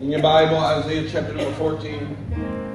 In your Bible, Isaiah chapter number 14.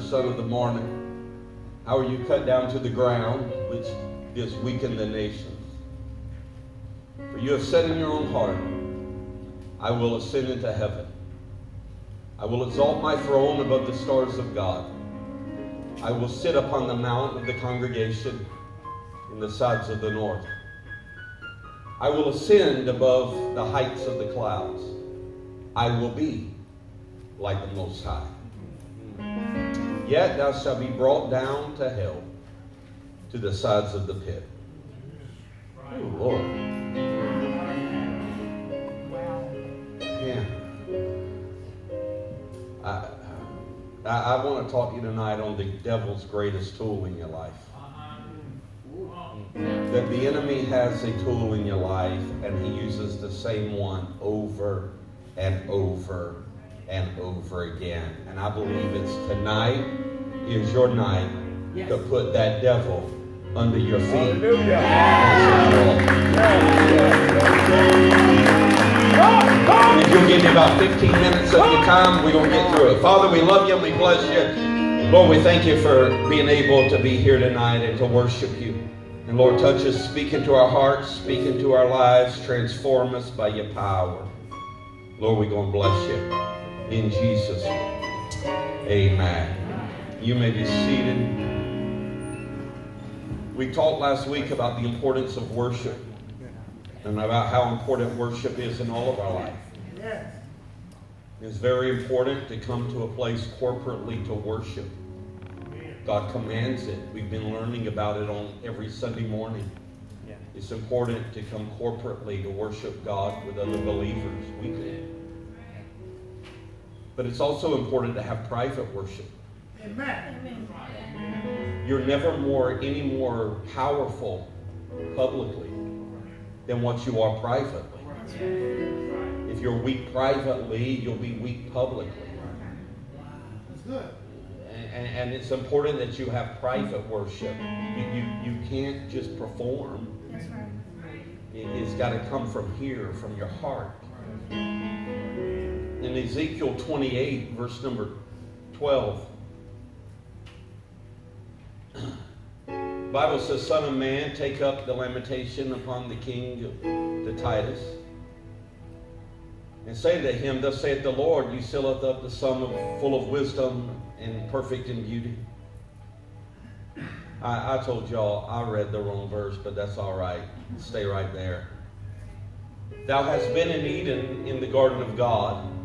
Son of the morning? How are you cut down to the ground, which is weakened the nations? For you have said in your own heart, I will ascend into heaven. I will exalt my throne above the stars of God. I will sit upon the mount of the congregation in the sides of the north. I will ascend above the heights of the clouds. I will be like the Most High. Yet thou shalt be brought down to hell, to the sides of the pit. Oh, Lord. Yeah. I, I, I want to talk to you tonight on the devil's greatest tool in your life. That the enemy has a tool in your life and he uses the same one over and over and over again. And I believe it's tonight is your night to put that devil under your feet. If you'll give me about 15 minutes of your time, we're going to get through it. Father, we love you and we bless you. Lord, we thank you for being able to be here tonight and to worship you. And Lord, touch us, speak into our hearts, speak into our lives, transform us by your power. Lord, we're going to bless you. In Jesus' name. Amen. You may be seated. We talked last week about the importance of worship and about how important worship is in all of our life. It's very important to come to a place corporately to worship. God commands it. We've been learning about it on every Sunday morning. It's important to come corporately to worship God with other believers We weekly. But it's also important to have private worship. Amen. You're never more any more powerful publicly than what you are privately. If you're weak privately, you'll be weak publicly. And, and it's important that you have private worship. You, you, you can't just perform. It, it's got to come from here, from your heart. In Ezekiel 28, verse number 12, Bible says, Son of man, take up the lamentation upon the king of the Tyrus. And say to him, Thus saith the Lord, you sealeth up the sum of, full of wisdom and perfect in beauty. I, I told y'all I read the wrong verse, but that's all right. Stay right there. Thou hast been in Eden in the garden of God.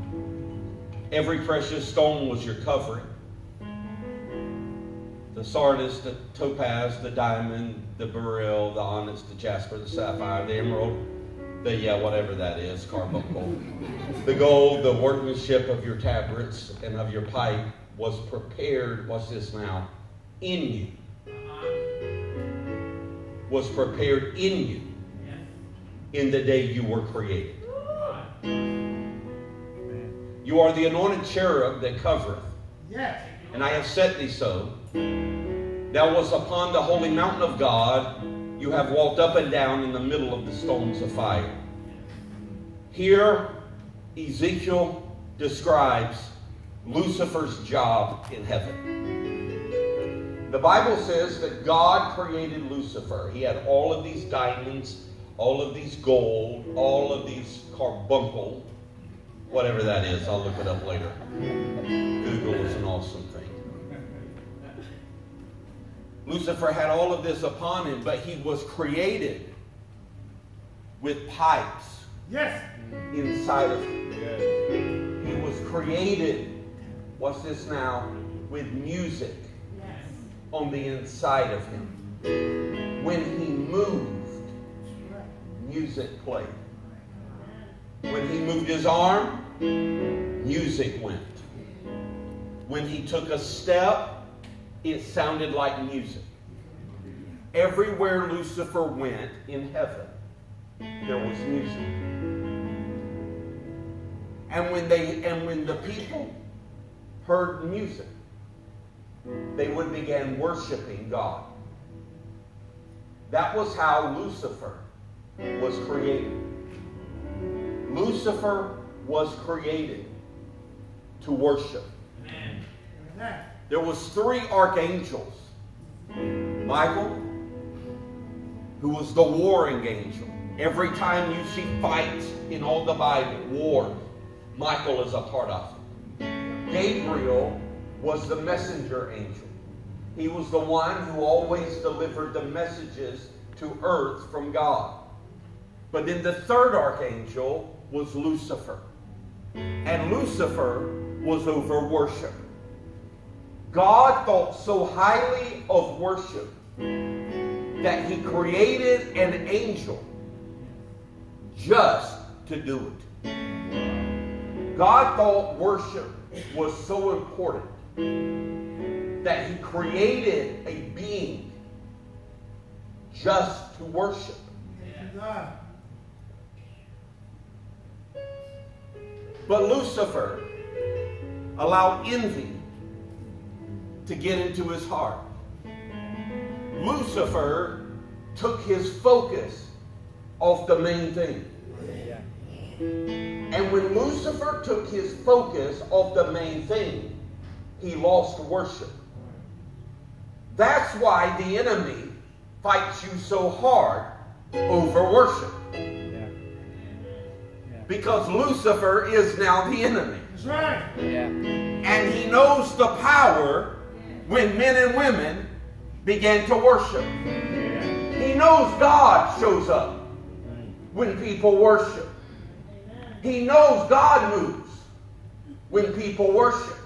Every precious stone was your covering the sardius, the topaz, the diamond, the beryl, the onyx, the jasper, the sapphire, the emerald, the yeah, whatever that is, carbuncle. the gold, the workmanship of your tabrets and of your pipe was prepared, what's this now? In you. Was prepared in you in the day you were created. You are the anointed cherub that covereth. Yes. And I have set thee so. Thou was upon the holy mountain of God. You have walked up and down in the middle of the stones of fire. Here, Ezekiel describes Lucifer's job in heaven. The Bible says that God created Lucifer. He had all of these diamonds, all of these gold, all of these carbuncle. Whatever that is, I'll look it up later. Google is an awesome thing. Lucifer had all of this upon him, but he was created with pipes Yes. inside of him. He was created, what's this now, with music yes. on the inside of him. When he moved, music played. When he moved his arm, music went. When he took a step, it sounded like music. Everywhere Lucifer went in heaven, there was music. And when they and when the people heard music, they would begin worshiping God. That was how Lucifer was created. Lucifer was created to worship. Amen. There was three archangels. Michael, who was the warring angel. Every time you see fights in all the Bible, war, Michael is a part of it. Gabriel was the messenger angel. He was the one who always delivered the messages to earth from God. But then the third archangel was Lucifer. And Lucifer was over worship. God thought so highly of worship that he created an angel just to do it. God thought worship was so important that he created a being just to worship. God. But Lucifer allowed envy to get into his heart. Lucifer took his focus off the main thing. And when Lucifer took his focus off the main thing, he lost worship. That's why the enemy fights you so hard over worship. Because Lucifer is now the enemy. That's right. Yeah. And he knows the power when men and women begin to worship. He knows God shows up when people worship. He knows God moves when people worship.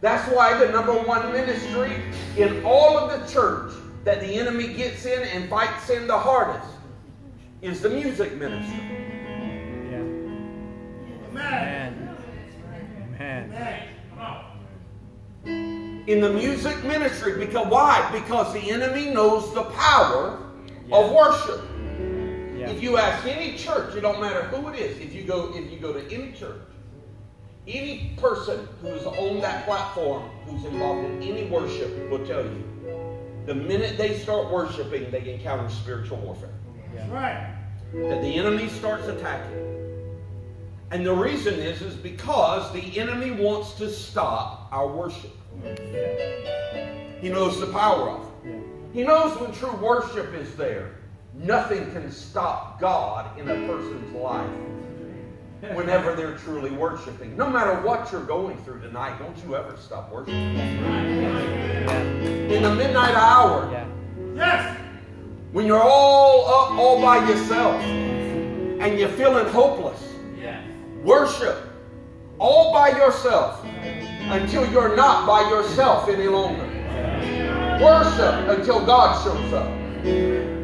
That's why the number one ministry in all of the church that the enemy gets in and fights in the hardest is the music ministry. Amen. Amen. Amen. Come on. in the music ministry. Because why? Because the enemy knows the power of worship. Yeah. If you ask any church, it don't matter who it is. If you go, if you go to any church, any person who's on that platform who's involved in any worship will tell you, the minute they start worshiping, they encounter spiritual warfare. That's right. That the enemy starts attacking. And the reason is, is because the enemy wants to stop our worship. He knows the power of it. He knows when true worship is there, nothing can stop God in a person's life whenever they're truly worshiping. No matter what you're going through tonight, don't you ever stop worshiping. In the midnight hour, Yes. when you're all up all by yourself and you're feeling hopeless, worship all by yourself until you're not by yourself any longer. Worship until God shows up.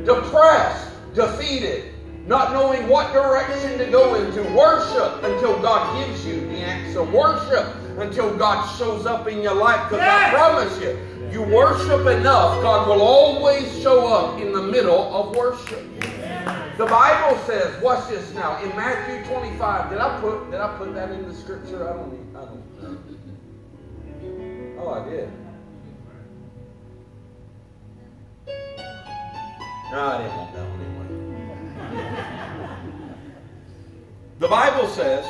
Depressed, defeated, not knowing what direction to go into. Worship until God gives you the answer. Worship until God shows up in your life. Because I promise you, you worship enough, God will always show up in the middle of worship. The Bible says, watch this now, in Matthew 25, did I put did I put that in the scripture? I don't need, I don't Oh, I did. No, I didn't want that one anyway. The Bible says,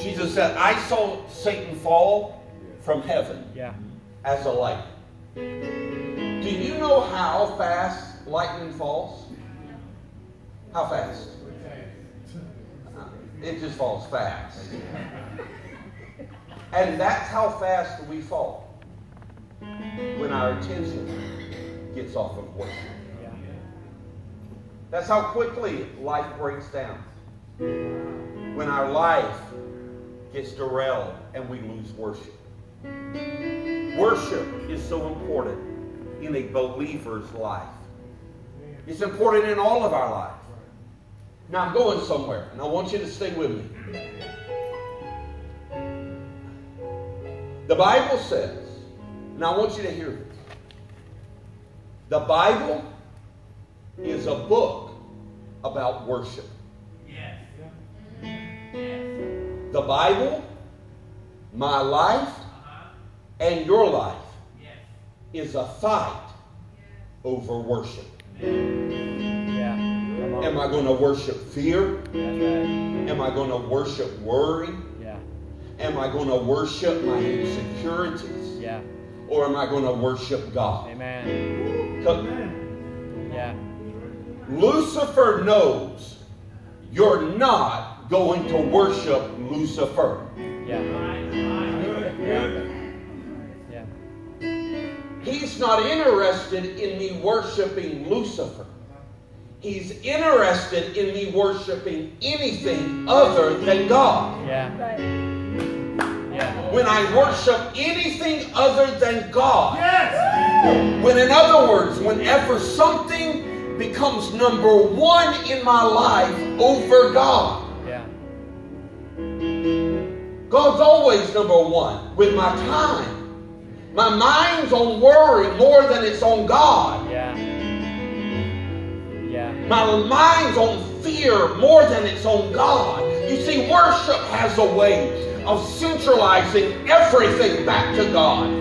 Jesus said, I saw Satan fall from heaven Yeah. as a light. Do you know how fast lightning falls? How fast? It just falls fast. And that's how fast we fall when our attention gets off of worship. That's how quickly life breaks down. When our life gets derailed and we lose worship. Worship is so important in a believer's life. It's important in all of our lives. Now I'm going somewhere, and I want you to stay with me. The Bible says, and I want you to hear this. The Bible is a book about worship. Yes. The Bible, my life, and your life Yes. is a fight over worship. Yeah. Am I going to worship fear? Am I going to worship worry? Am I going to worship my insecurities? Yeah. Or am I going to worship God? Amen. Yeah. Lucifer knows you're not going to worship Lucifer. Yeah. Yeah. He's not interested in me worshiping Lucifer. He's interested in me worshiping anything other than God. Yeah. Yeah. When I worship anything other than God, Yes. when in other words, whenever something becomes number one in my life over God, Yeah. God's always number one with my time. My mind's on worry more than it's on God. Yeah. My mind's on fear more than it's on God. You see, worship has a way of centralizing everything back to God.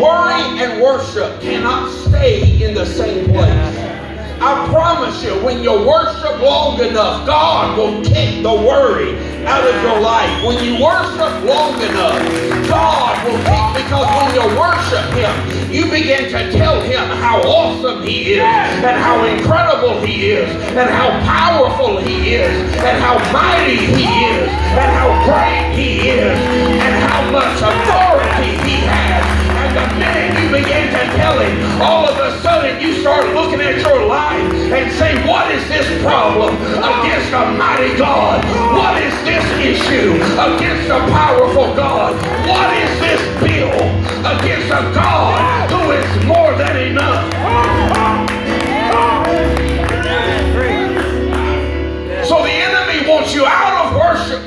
Worry and worship cannot stay in the same place. I promise you, when you worship long enough, God will take the worry out of your life. When you worship long enough, God will take, because when you worship Him, you begin to tell Him how awesome He is, and how incredible He is, and how powerful He is, and how mighty He is, and how great He is, and how much authority The minute you begin to tell him, all of a sudden you start looking at your life and say, What is this problem against a mighty God? What is this issue against a powerful God? What is this bill against a God who is more than enough? So the enemy wants you out of worship.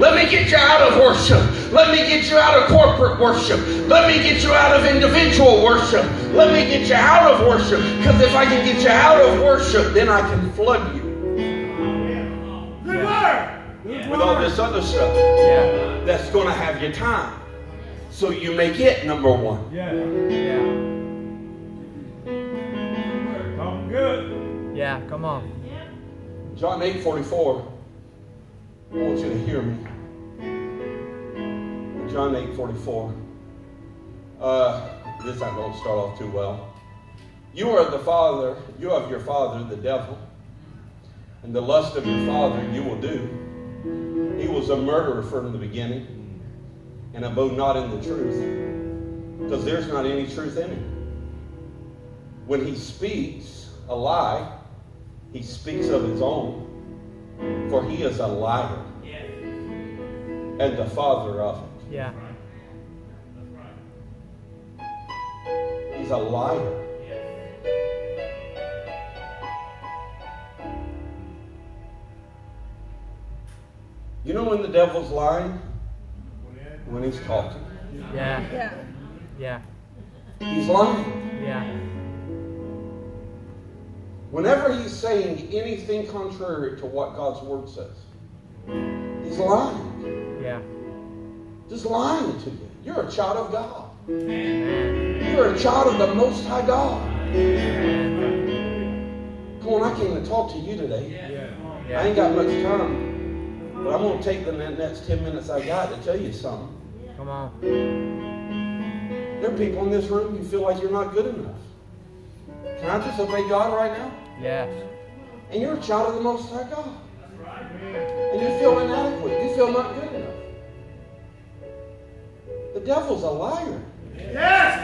Let me get you out of worship. Let me get you out of corporate worship. Let me get you out of individual worship. Let me get you out of worship. Because if I can get you out of worship, then I can flood you Good word. With all this other stuff Yeah. that's going to have your time. So you make it number one. Yeah. Yeah. Talking good. Yeah. Come on. John 8 44. I want you to hear me. John 8 44. Uh, this I don't start off too well. You are the father, you have your father, the devil, and the lust of your father you will do. He was a murderer from the beginning and abode not in the truth, because there's not any truth in him. When he speaks a lie, he speaks of his own, for he is a liar and the father of it. Yeah. He's a liar. You know when the devil's lying? When he's talking. Yeah. Yeah. Yeah. He's lying. Yeah. Whenever he's saying anything contrary to what God's word says, he's lying. Yeah. Just lying to you. You're a child of God. You're a child of the Most High God. Come on, I came to talk to you today. I ain't got much time, but I'm going to take the next 10 minutes I got to tell you something. Come on. There are people in this room you feel like you're not good enough. Can I just obey God right now? Yes. And you're a child of the Most High God. And you feel inadequate. You feel not good enough. The devil's a liar. Yes.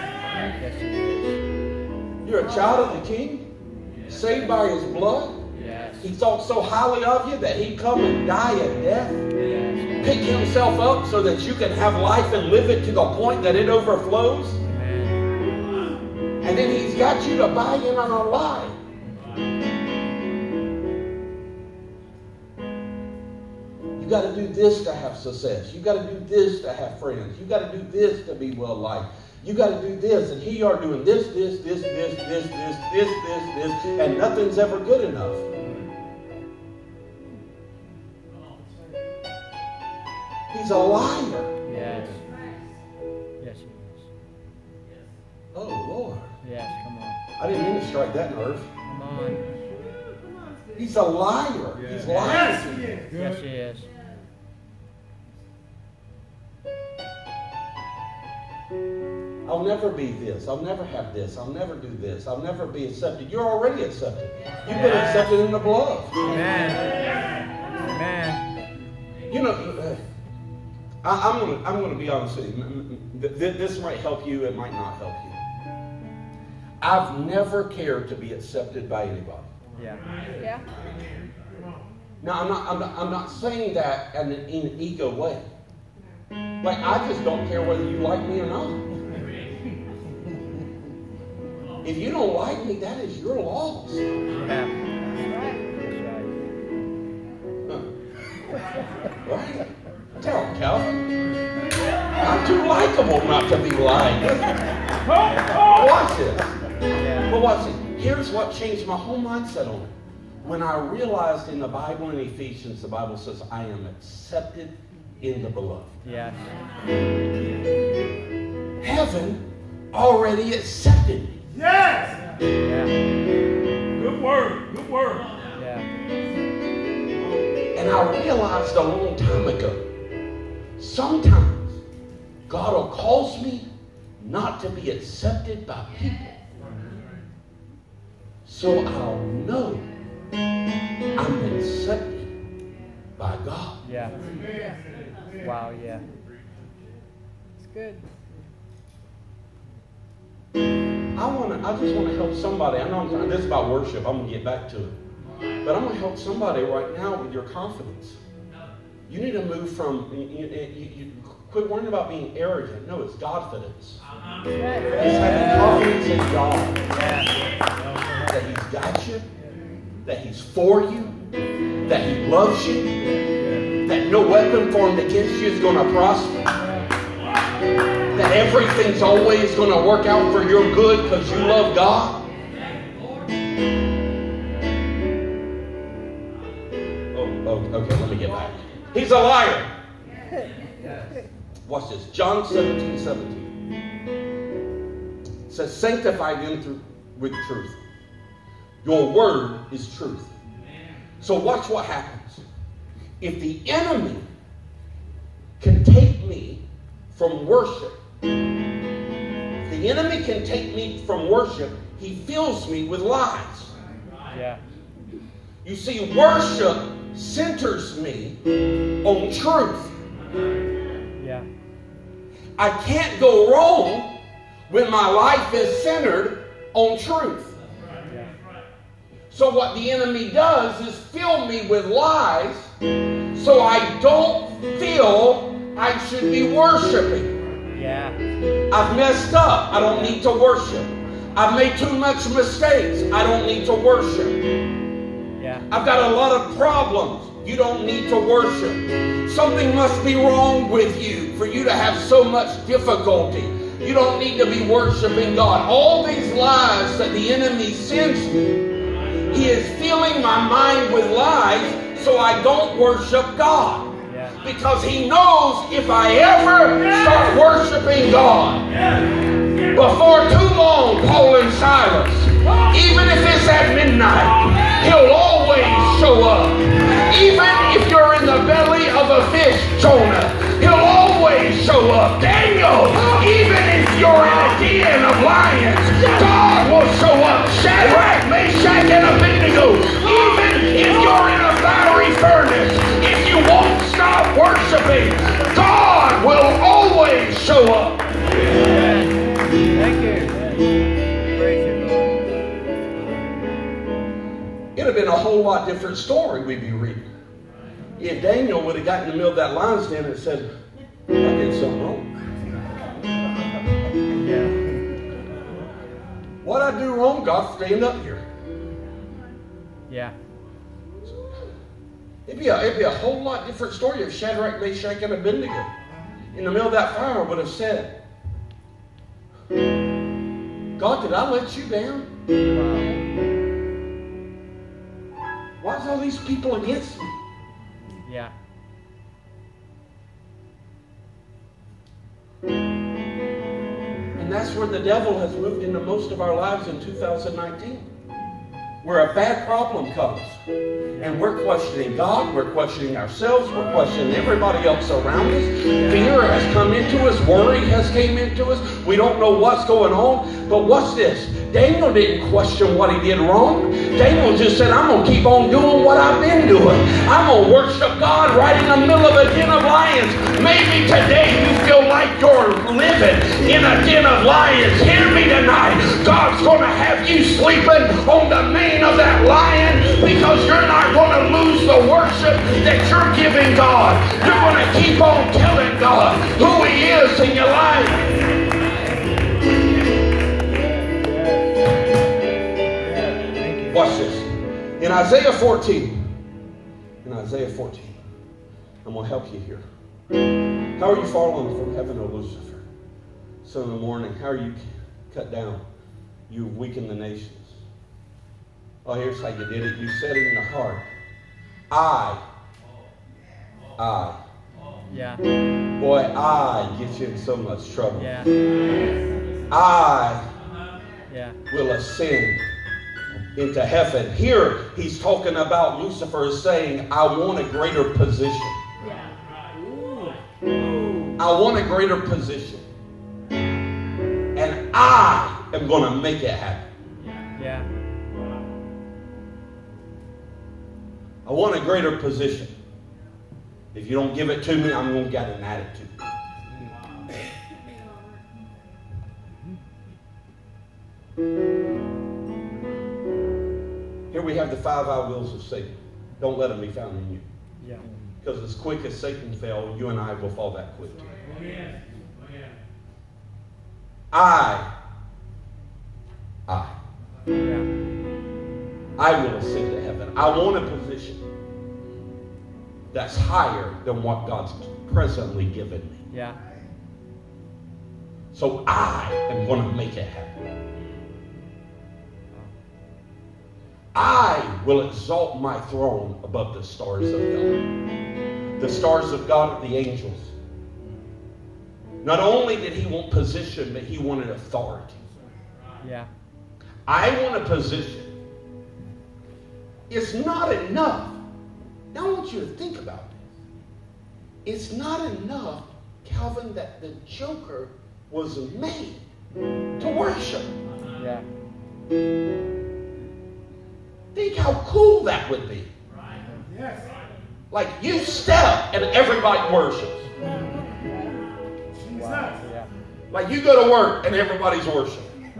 You're a child of the king, saved by his blood. He thought so highly of you that he'd come and die a death. Pick himself up so that you can have life and live it to the point that it overflows. And then he's got you to buy in on a lie. Got to do this to have success. You got to do this to have friends. You got to do this to be well liked. You got to do this, and here you are doing this, this, this, this, this, this, this, this, this, and nothing's ever good enough. He's a liar. Yes. Yes, he is. Oh Lord, Yes, come on. I didn't mean to strike that nerve. Come on. He's a liar. He's lying to you. Yes, he is. I'll never be this. I'll never have this. I'll never do this. I'll never be accepted. You're already accepted. You've been accepted in the blood. Amen. Amen. You know, uh, I, I'm gonna I'm gonna be honest with you. M- m- th- th- This might help you. It might not help you. I've never cared to be accepted by anybody. Yeah. Yeah. Now I'm not I'm not, I'm not saying that in an ego way. Like I just don't care whether you like me or not. If you don't like me, that is your loss. Right. Tell him, Calvin. I'm too likable not to be liked. Watch this. But watch this. Here's what changed my whole mindset on it. When I realized in the Bible in Ephesians, the Bible says, I am accepted in the beloved. Yes. Heaven already accepted me. Yes. Yeah. Good word. Good word. Yeah. And I realized a long time ago, sometimes God will cause me not to be accepted by people. So I'll know I'm accepted by God. Yeah. Wow, yeah. It's good. I want to. I just want to help somebody. I know I'm, this is about worship. I'm gonna get back to it, but I'm gonna help somebody right now with your confidence. You need to move from. You, you, you, you quit worrying about being arrogant. No, it's Godfidence. Right. It's having confidence in God that He's got you, that He's for you, that He loves you, that no weapon formed against you is going to prosper, that everything's always going to work out for your good because you love God. Oh, oh, okay, let me get back. He's a liar. Watch this. John 17, 17. It says, sanctify them through with truth. Your word is truth. So watch what happens. If the enemy can take me from worship, if the enemy can take me from worship, he fills me with lies. Yeah. You see, worship centers me on truth. Yeah. I can't go wrong when my life is centered on truth. Yeah. So, what the enemy does is fill me with lies so I don't feel I should be worshiping. Yeah. I've messed up. I don't need to worship. I've made too much mistakes. I don't need to worship. Yeah. I've got a lot of problems. You don't need to worship. Something must be wrong with you for you to have so much difficulty. You don't need to be worshiping God. All these lies that the enemy sends me, he is filling my mind with lies so I don't worship God. Because he knows if I ever start worshiping God, before too long, Paul and Silas, even if it's at midnight, he'll always show up. Even if you're in the belly of a fish, Jonah, he'll always show up. Daniel, even if you're in a den of lions, God will show up. Shadrach, Meshach, and Abednego, even if you're in a fiery furnace, if you me, God will always show up. Thank you. Praise you, Lord. It'd have been a whole lot different story we'd be reading. If Daniel would have gotten in the middle of that lion's den and said, I did something wrong. Yeah. What I do wrong, God, stand up here. Yeah. It'd be, a, it'd be a whole lot different story if Shadrach, Meshach, and Abednego in the middle of that fire would have said, God, did I let you down? Wow. is all these people against me? Yeah. And that's where the devil has moved into most of our lives in 2019. Where a bad problem comes. And we're questioning God, we're questioning ourselves, we're questioning everybody else around us. Fear has come into us, worry has came into us. We don't know what's going on. But what's this? Daniel didn't question what he did wrong. Daniel just said, I'm going to keep on doing what I've been doing. I'm going to worship God right in the middle of a den of lions. Maybe today you feel like you're living in a den of lions. Hear me tonight. God's going to have you sleeping on the mane of that lion because you're not going to lose the worship that you're giving God. You're going to keep on telling God who He is in your life. Watch this. In Isaiah 14, in Isaiah 14, I'm going to help you here. How are you fallen from heaven, O Lucifer? Son of the morning, how are you cut down? You've weakened the nations. Oh, here's how you did it. You said it in your heart, I, I. Yeah. Boy, I get you in so much trouble. Yeah. I Yeah. will ascend into heaven. Here, he's talking about Lucifer is saying, I want a greater position. I want a greater position. And I am going to make it happen. Yeah. I want a greater position. If you don't give it to me, I'm going to get an attitude. Here we have the five I wills of Satan. Don't let them be found in you. Yeah. Because as quick as Satan fell, you and I will fall that quick too. I, I, Yeah. I will ascend to heaven. I want a position that's higher than what God's presently given me. Yeah. So I am going to make it happen. I will exalt my throne above the stars of God. The stars of God are the angels. Not only did he want position, but he wanted authority. Yeah. I want a position. It's not enough. Now I want you to think about this. It's not enough, Calvin, that the Joker was made to worship. Yeah. Think how cool that would be. Yes. Like you step and everybody worships. Yeah. Like you go to work and everybody's worshiping.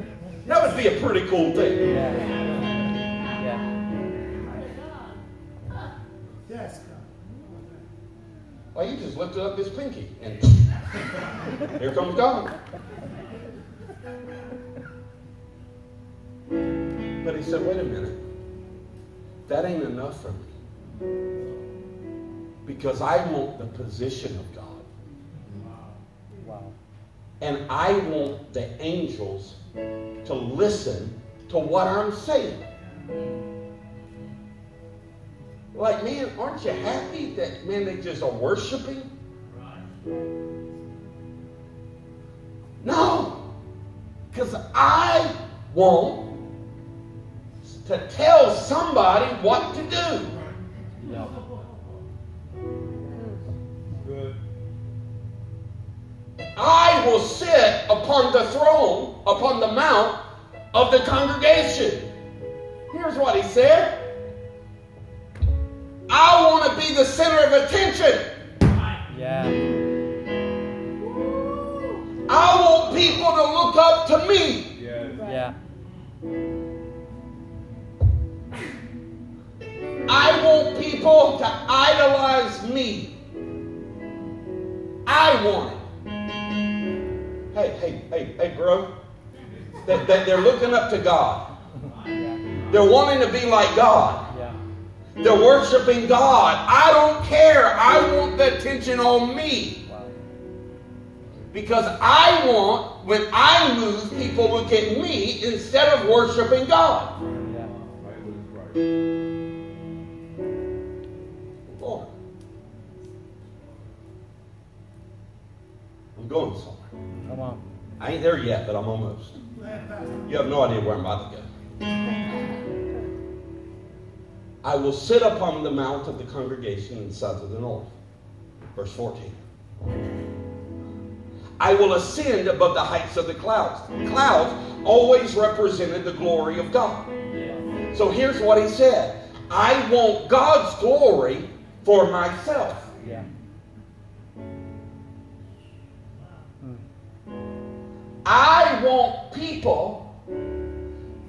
That would be a pretty cool thing. Yeah. Yeah. Yes, Well, you just lifted up his pinky and here comes God. But he said, wait a minute. That ain't enough for me. Because I want the position of God. Wow. And I want the angels to listen to what I'm saying. Like, man, aren't you happy that, man, they just are worshiping? No. Because I want to tell somebody what to do. Yeah. Good. I will sit upon the throne, upon the mount of the congregation. Here's what he said I want to be the center of attention. Yeah. I want people to look up to me. Yes. Yeah. I want people to idolize me. I want it. Hey, hey, hey, hey, bro. They, they, they're looking up to God. They're wanting to be like God. They're worshiping God. I don't care. I want the attention on me. Because I want, when I move, people look at me instead of worshiping God. Going somewhere. Come on. I ain't there yet, but I'm almost. Go ahead, Pastor. You have no idea where I'm about to go. I will sit upon the mount of the congregation in the south of the north. Verse 14. I will ascend above the heights of the clouds. Clouds always represented the glory of God. So here's what he said I want God's glory for myself. Yeah. I want people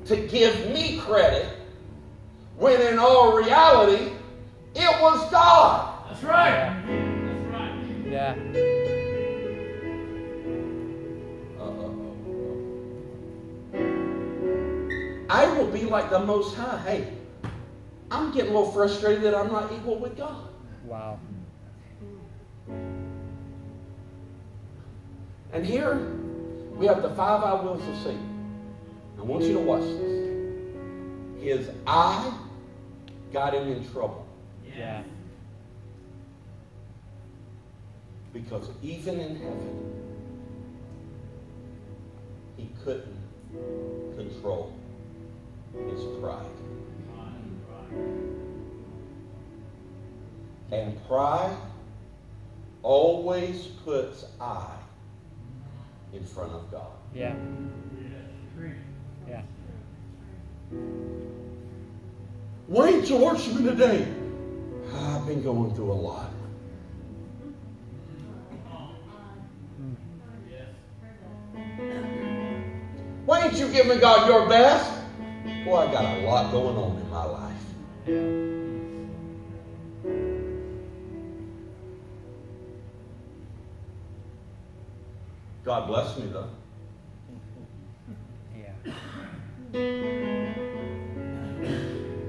to give me credit when in all reality it was God. That's right. That's right. Yeah. I will be like the Most High. Hey, I'm getting a little frustrated that I'm not equal with God. Wow. And here we have the five I wills of Satan. I want you to watch this. His eye got him in trouble Yeah. because even in heaven, he couldn't control his pride. And pride always puts I in front of God. Yeah. Yeah. Why ain't you worshiping today? I've been going through a lot. Why ain't you giving God your best? Boy, I got a lot going on in my life. God bless me though. Yeah.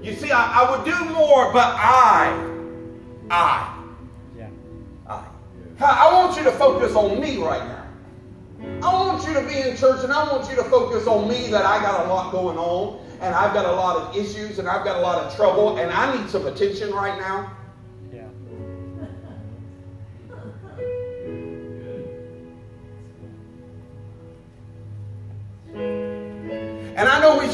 You see, I, I would do more, but I, I, Yeah. I. I want you to focus on me right now. I want you to be in church and I want you to focus on me that I got a lot going on and I've got a lot of issues and I've got a lot of trouble and I need some attention right now.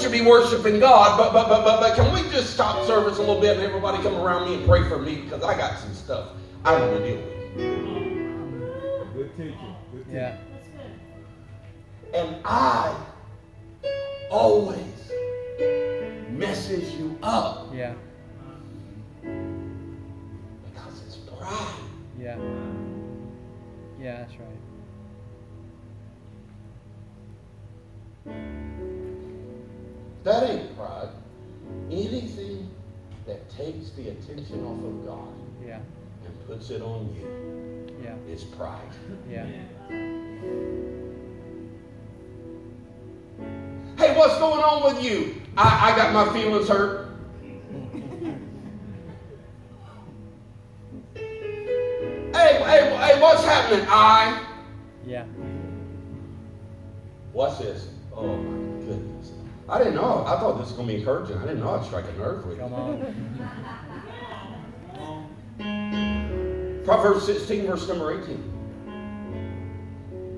Should be worshiping God, but but but but, but can we just stop service a little bit and everybody come around me and pray for me because I got some stuff I want to deal with. Good teaching. Good teaching. Yeah. And I always messes you up Yeah. because it's pride. Yeah. Yeah, that's right. That ain't pride. Anything that takes the attention off of God Yeah. and puts it on you Yeah. is pride. Yeah. Hey, what's going on with you? I, I got my feelings hurt. hey, hey, hey, what's happening? I. Yeah. What's this? Oh my goodness. I didn't know. I thought this was going to be encouraging. I didn't know I'd strike a nerve with Come you. on. Proverbs 16, verse number 18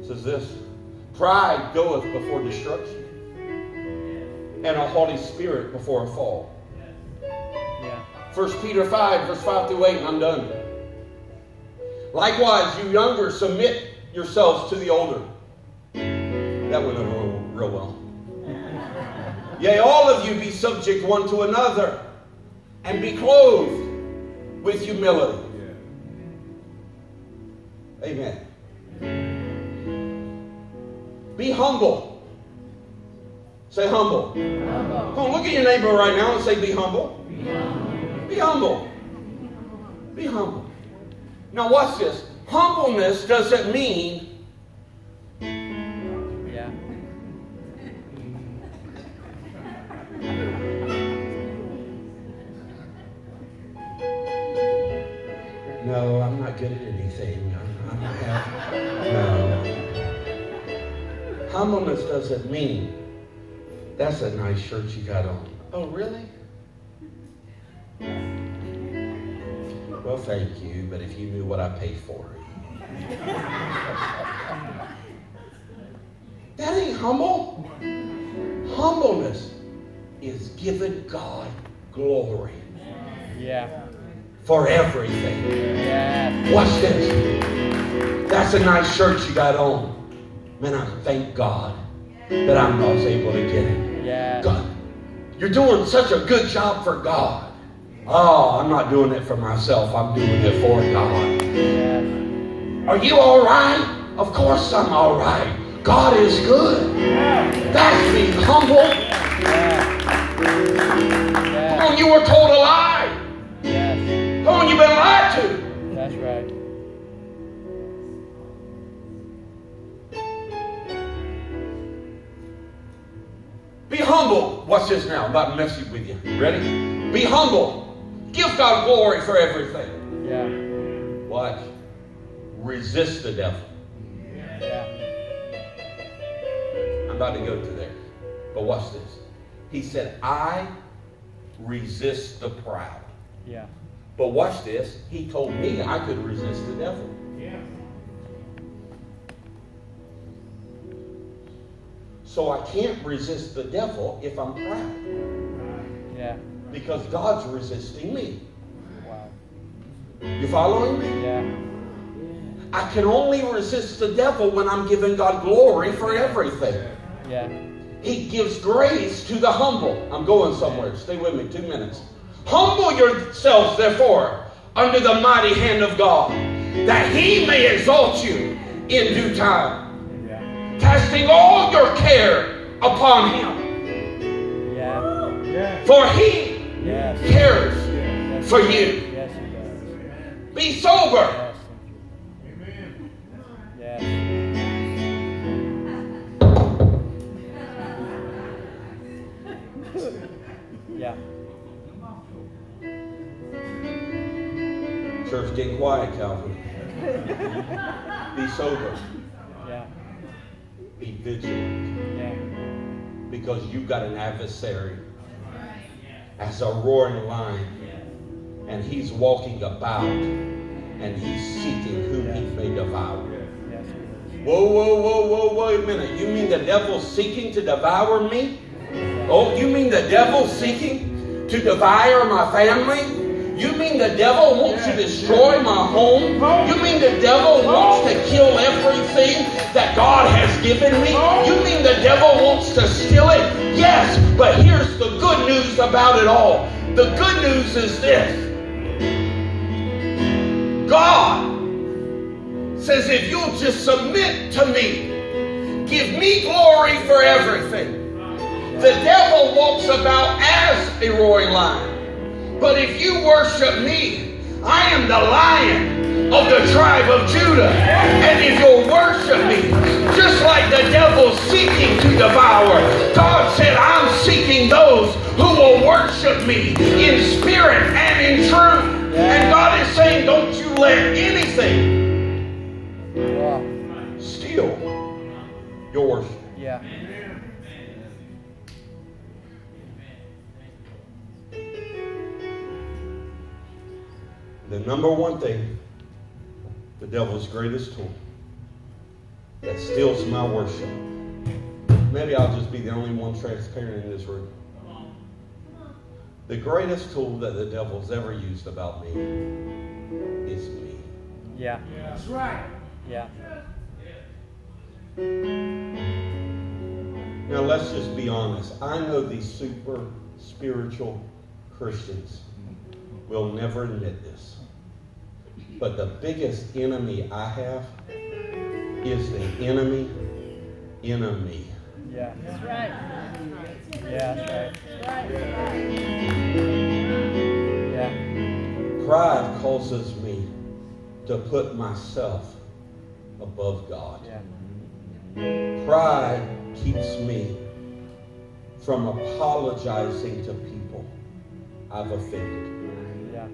says this Pride goeth before destruction, and a haughty spirit before a fall. Yeah. 1 Peter 5, verse 5 through 8, and I'm done. Likewise, you younger, submit yourselves to the older. That went over real well. Yea, all of you be subject one to another, and be clothed with humility. Yeah. Amen. Be humble. Say humble. Come on, look at your neighbor right now and say, Be humble. Be humble. Be humble. Now, watch this. Humbleness doesn't mean Humbleness doesn't mean that's a nice shirt you got on. Oh, really? Well, thank you, but if you knew what I paid for it. that ain't humble. Humbleness is giving God glory Yeah. for everything. Yeah. Watch this. That's a nice shirt you got on. Man, I thank God that I was able to get it. Yeah. God, you're doing such a good job for God. Oh, I'm not doing it for myself. I'm doing it for God. Yeah. Are you all right? Of course I'm all right. God is good. That's being humble. Yeah. Come on, you were told a lie. Yes. Come on, you've been lied to. That's right. Be humble. Watch this now. I'm about to mess with you. Ready? Be humble. Give God glory for everything. Yeah. Watch. Resist the devil. Yeah. I'm about to go to there. But watch this. He said, I resist the proud. Yeah. But watch this. He told me I could resist the devil. So I can't resist the devil if I'm proud. Yeah. Because God's resisting me. Wow. You following me? Yeah. I can only resist the devil when I'm giving God glory for everything. Yeah. He gives grace to the humble. I'm going somewhere. Stay with me two minutes. Humble yourselves, therefore, under the mighty hand of God, that he may exalt you in due time. Casting all your care upon him. Yeah. Yeah. For he Yes. cares Yes. for you. Yes, he does. Be sober. Yes. Amen. Yes. Yeah. Church, get quiet, Calvin. Be sober. Be vigilant. Because you've got an adversary as a roaring lion, and he's walking about and he's seeking whom he may devour. Whoa, whoa, whoa, whoa, wait a minute. You mean the devil's seeking to devour me? Oh, you mean the devil's seeking to devour my family? You mean the devil wants to destroy my home? You mean the devil wants to kill everything that God has given me? You mean the devil wants to steal it? Yes, but here's the good news about it all. The good news is this God says, if you'll just submit to me, give me glory for everything. The devil walks about as a roaring lion. But if you worship me, I am the lion of the tribe of Judah. And if you'll worship me, just like the devil's seeking to devour, God said, I'm seeking those who will worship me in spirit and in truth. And God is saying, don't you let anything steal your worship. Yeah. The number one thing, the devil's greatest tool that steals my worship. Maybe I'll just be the only one transparent in this room. The greatest tool that the devil's ever used about me is me. Yeah. That's right. Yeah. Now let's just be honest. I know these super spiritual Christians will never admit this. But the biggest enemy I have is the enemy enemy. Yeah. That's right. Yeah, that's right. That's right. Yeah. Pride causes me to put myself above God. Yeah. Pride keeps me from apologizing to people I've offended. Yeah.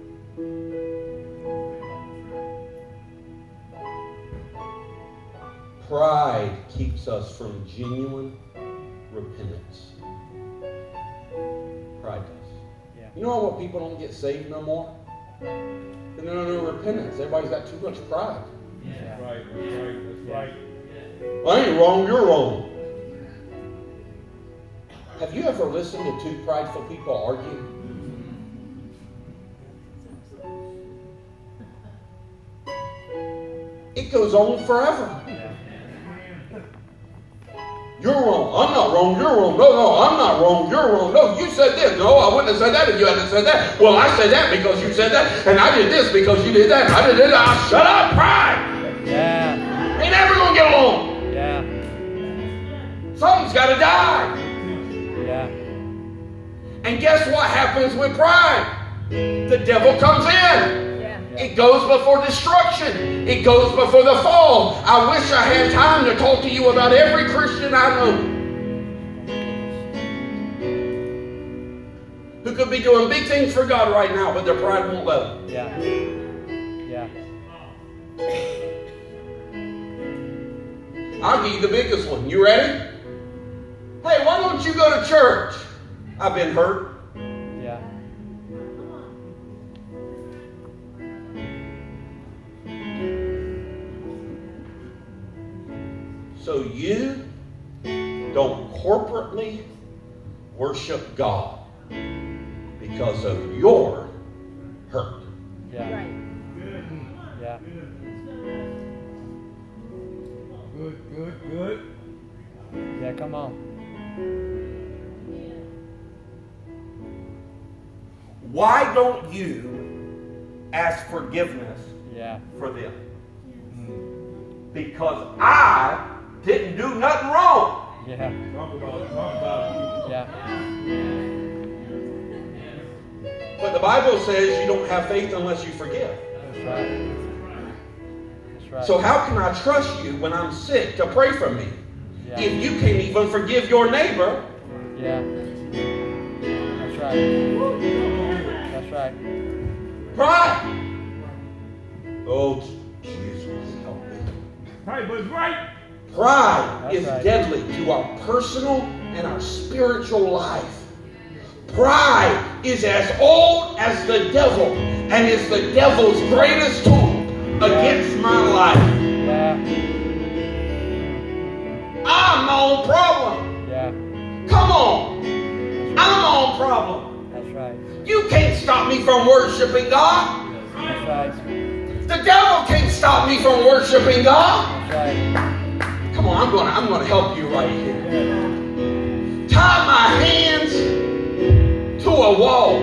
Pride keeps us from genuine repentance. Pride does. Yeah. You know what people don't get saved no more? They don't know repentance. Everybody's got too much pride. Yeah. Right, that's right, that's right. I ain't wrong, you're wrong. Have you ever listened to two prideful people argue? It goes on forever. You're wrong. I'm not wrong. You're wrong. No, no, I'm not wrong. You're wrong. No, you said this. No, I wouldn't have said that if you hadn't said that. Well, I said that because you said that, and I did this because you did that. I did it. I shut up, pride. Yeah. Ain't never gonna get along. Yeah. Something's got to die. Yeah. And guess what happens with pride? The devil comes in. It goes before destruction. It goes before the fall. I wish I had time to talk to you about every Christian I know who could be doing big things for God right now, but their pride won't let them. Yeah. Yeah. I'll give you the biggest one. You ready? Hey, why don't you go to church? I've been hurt. Corporately worship God because of your hurt. Yeah. Right. Yeah. Good, good, good. Yeah. Come on. Why don't you ask forgiveness Yeah. for them? Because I didn't do nothing wrong. Yeah. Talk about it, talk about Yeah. But the Bible says you don't have faith unless you forgive. That's right. That's right. So how can I trust you when I'm sick to pray for me? Yeah. If you can't even forgive your neighbor, Yeah. That's right. That's right. pride. Oh, Jesus, help me. it. Right, but right. Pride That's is right. deadly to our personal and our spiritual life. Pride is as old as the devil and is the devil's greatest tool against my life. Yeah. I'm my own problem. Yeah. Come on. I'm my own problem. That's right. You can't stop me from worshiping God. That's right. The devil can't stop me from worshiping God. That's right. Come on, I'm gonna I'm gonna help you right here. Tie my hands to a wall.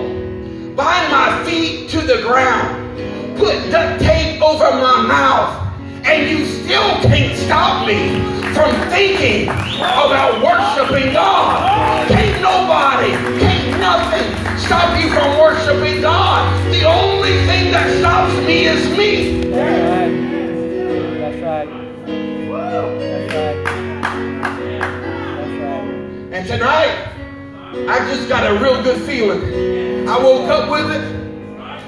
Bind my feet to the ground. Put duct tape over my mouth. And you still can't stop me from thinking about worshiping God. Can't nobody, can't nothing stop you from worshiping God. The only thing that stops me is me. Tonight, I just got a real good feeling. I woke up with it,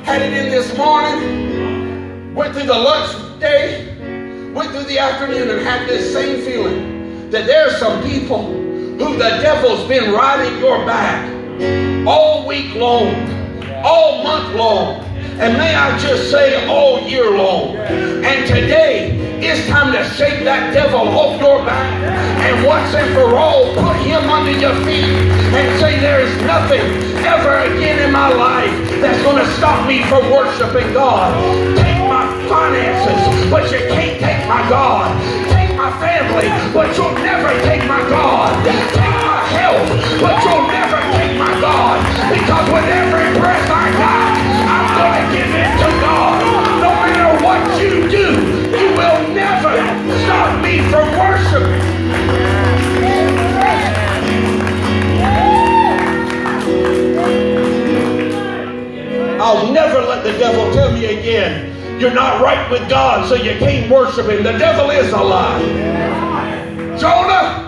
had it in this morning, went through the lunch day, went through the afternoon, and had this same feeling that there are some people who the devil's been riding your back all week long, all month long, and may I just say all year long. And today, it's time to shake that devil off your back and once and for all put him under your feet and say there is nothing ever again in my life that's going to stop me from worshiping God. Take my finances, but you can't take my God. Take my family, but you'll never take my God. Take my health, but you'll never take my God. Because with every me from worshiping. I'll never let the devil tell me again, you're not right with God, so you can't worship him. The devil is a lie. Jonah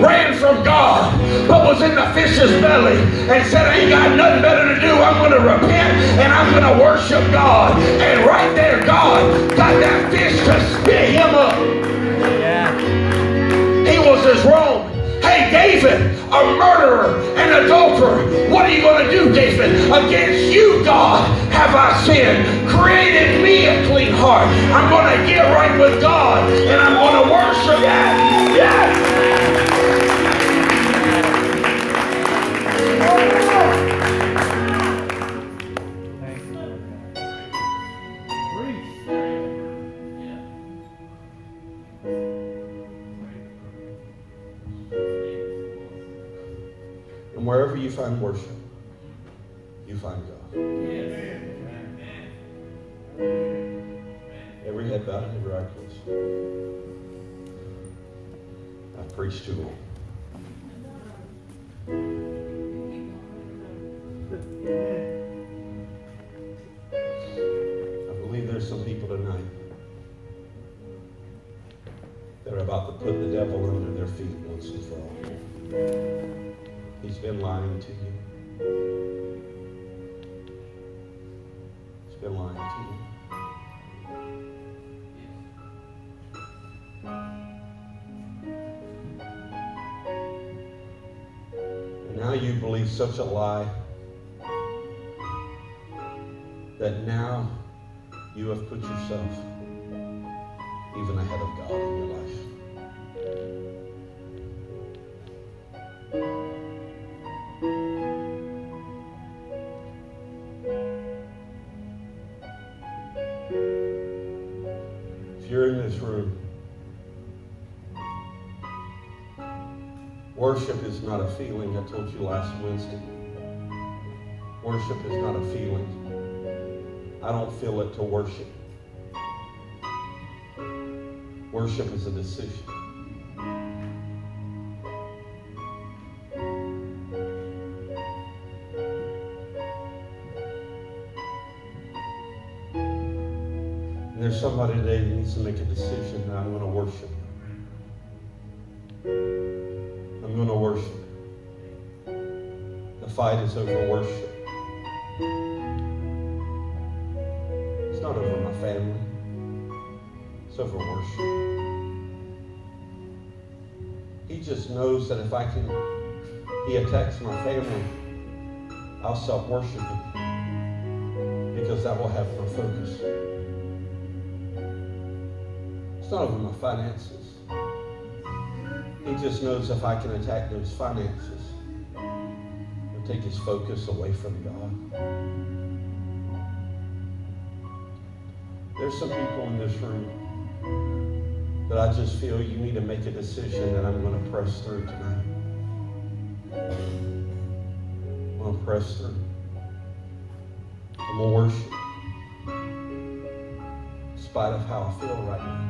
ran from God, but was in the fish's belly and said, I ain't got nothing better to do. I'm going to repent and I'm going to worship God. And right there, God got that fish to spit him up. Was as wrong. Hey, David, a murderer, an adulterer. What are you going to do, David? Against you, God, have I sinned. Created me a clean heart. I'm going to get right with God, and I'm going to worship. Yes. Find worship, you find God. Yes. Every head bowed, every eye closed. I've preached too long. I believe there's some people tonight that are about to put the devil under their feet once and for all. He's been lying to you. He's been lying to you. And now you believe such a lie that now you have put yourself even ahead of God in your life. Feeling. I told you last Wednesday. Worship is not a feeling. I don't feel it to worship. Worship is a decision. And there's somebody today that needs to make a decision just knows that if I can, he attacks my family, I'll stop worshiping because that will have my focus. It's not over my finances. He just knows if I can attack those finances, it'll take his focus away from God. There's some people in this room that I just feel you need to make a decision that I'm going to press through tonight. I'm going to press through. I'm going to worship. In spite of how I feel right now.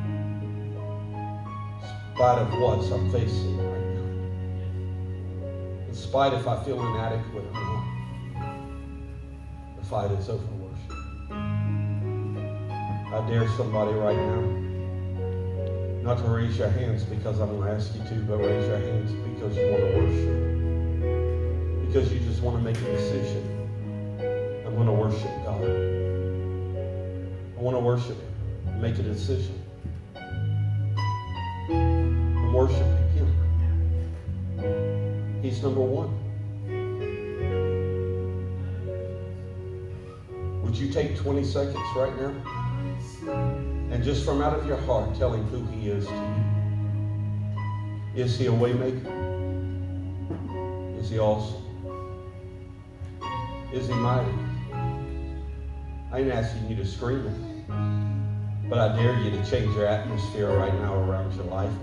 In spite of what I'm facing right now. In spite if I feel inadequate or not. The fight is over worship. I dare somebody right now not to raise your hands because I'm going to ask you to, but raise your hands because you want to worship. Because you just want to make a decision. I'm going to worship God. I want to worship Him. Make a decision. I'm worshiping Him. He's number one. Would you take 20 seconds right now? And just from out of your heart, tell him who he is to you. Is he a waymaker? Is he awesome? Is he mighty? I ain't asking you to scream it, but I dare you to change your atmosphere right now around your life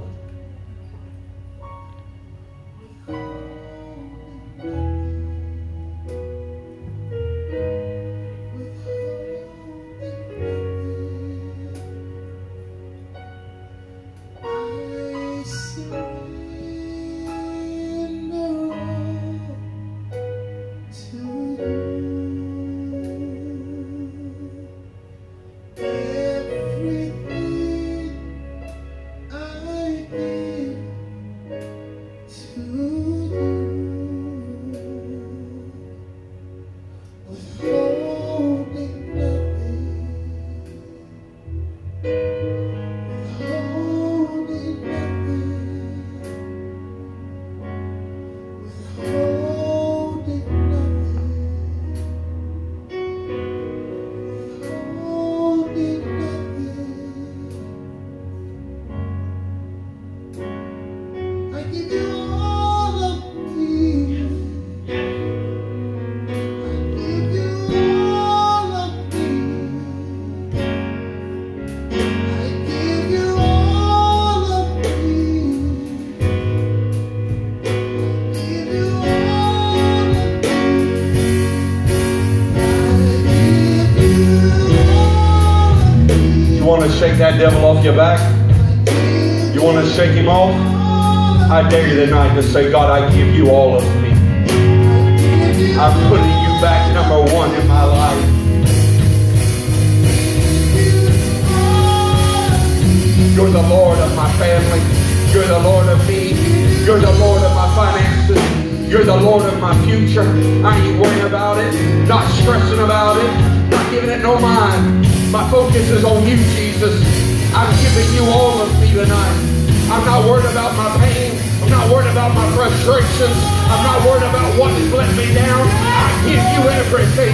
shake that devil off your back? You want to shake him off? I dare you tonight to say, God, I give you all of me. I'm putting you back number one in my life. You're the Lord of my family. You're the Lord of me. You're the Lord of my finances. You're the Lord of my future. I ain't worrying about it, not stressing about it, not giving it no mind. My focus is on you, Jesus. I'm giving you all of me tonight. I'm not worried about my pain. I'm not worried about my frustrations. I'm not worried about what's let me down. I give you everything.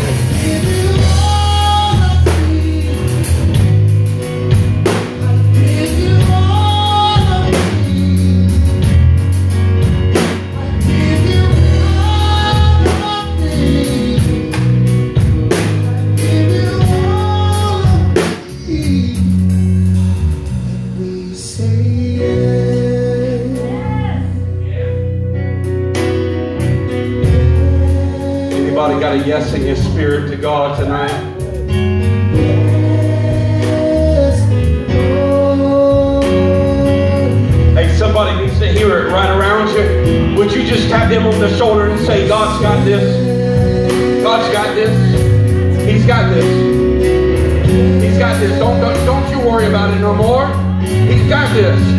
Got this.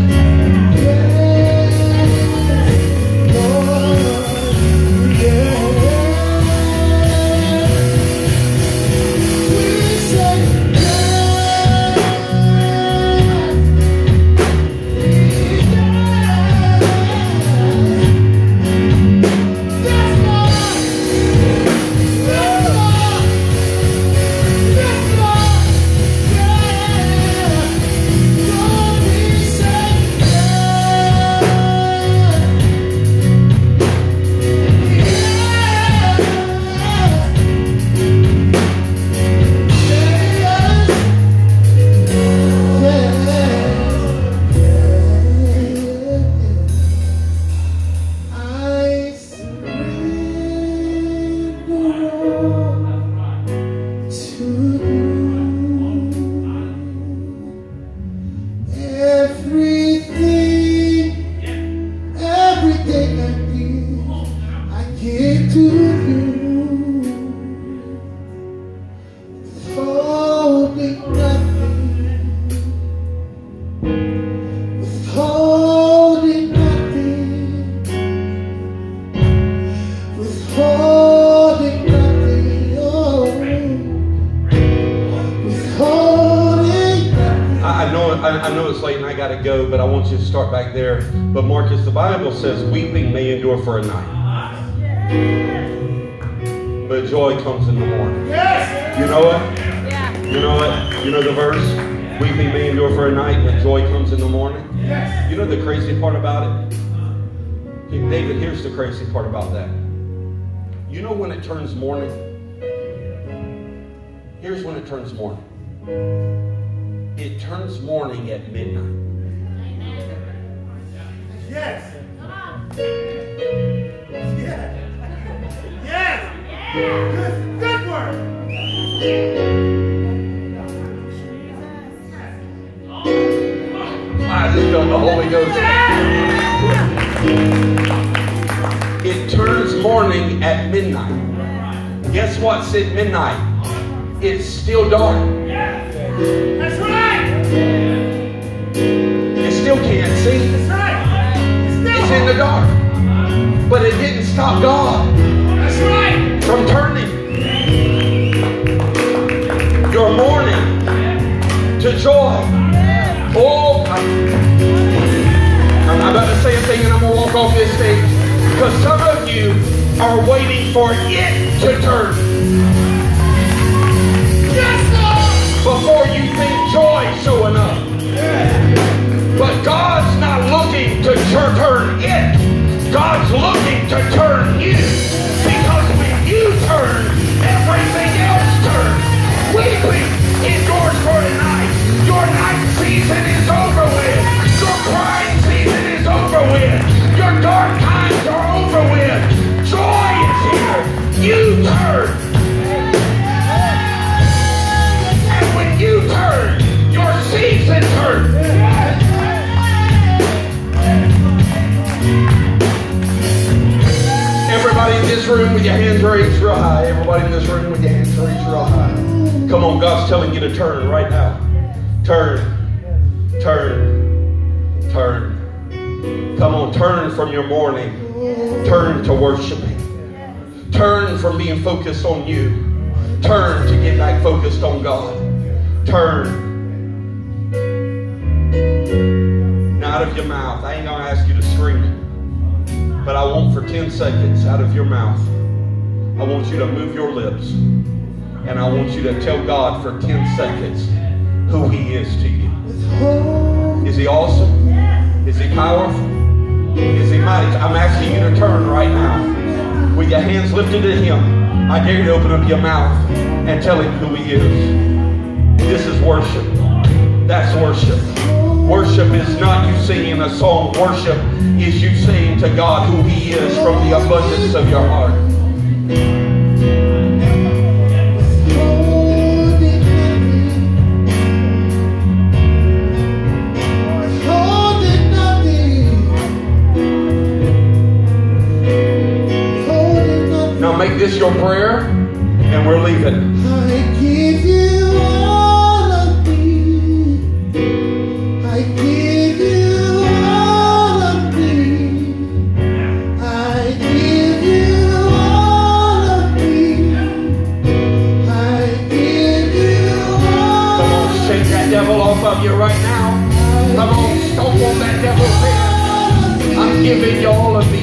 Crazy part about that. You know when it turns morning? Here's when it turns morning. It's still dark. That's right. You still can't see. That's right. It's in the dark. But it didn't stop God That's right. from turning your mourning to joy. Oh, I'm about to say a thing and I'm going to walk off this stage. Because some of you are waiting for it to turn joy showing up. But God's not looking to turn it. God's looking to turn you. Because when you turn, everything else turns. Weeping endures for a night. Your night season is over with. Your crying season is over with. Your dark times are over with. Joy is here. You turn. Room with your hands raised real high. Everybody in this room with your hands raised real high. Come on, God's telling you to turn right now. Turn, turn, turn. Come on, turn from your mourning. Turn to worshiping. Turn from being focused on you. Turn to get back focused on God. Turn. Now out of your mouth. I ain't gonna ask you to scream it. But I want for 10 seconds out of your mouth, I want you to move your lips. And I want you to tell God for 10 seconds who He is to you. Is He awesome? Is He powerful? Is He mighty? I'm asking you to turn right now. With your hands lifted to Him, I dare you to open up your mouth and tell Him who He is. This is worship. That's worship. Worship is not you singing a song. Worship is you saying to God who He is from the abundance of your heart. Now make this your prayer, and we're leaving. Giving all of me.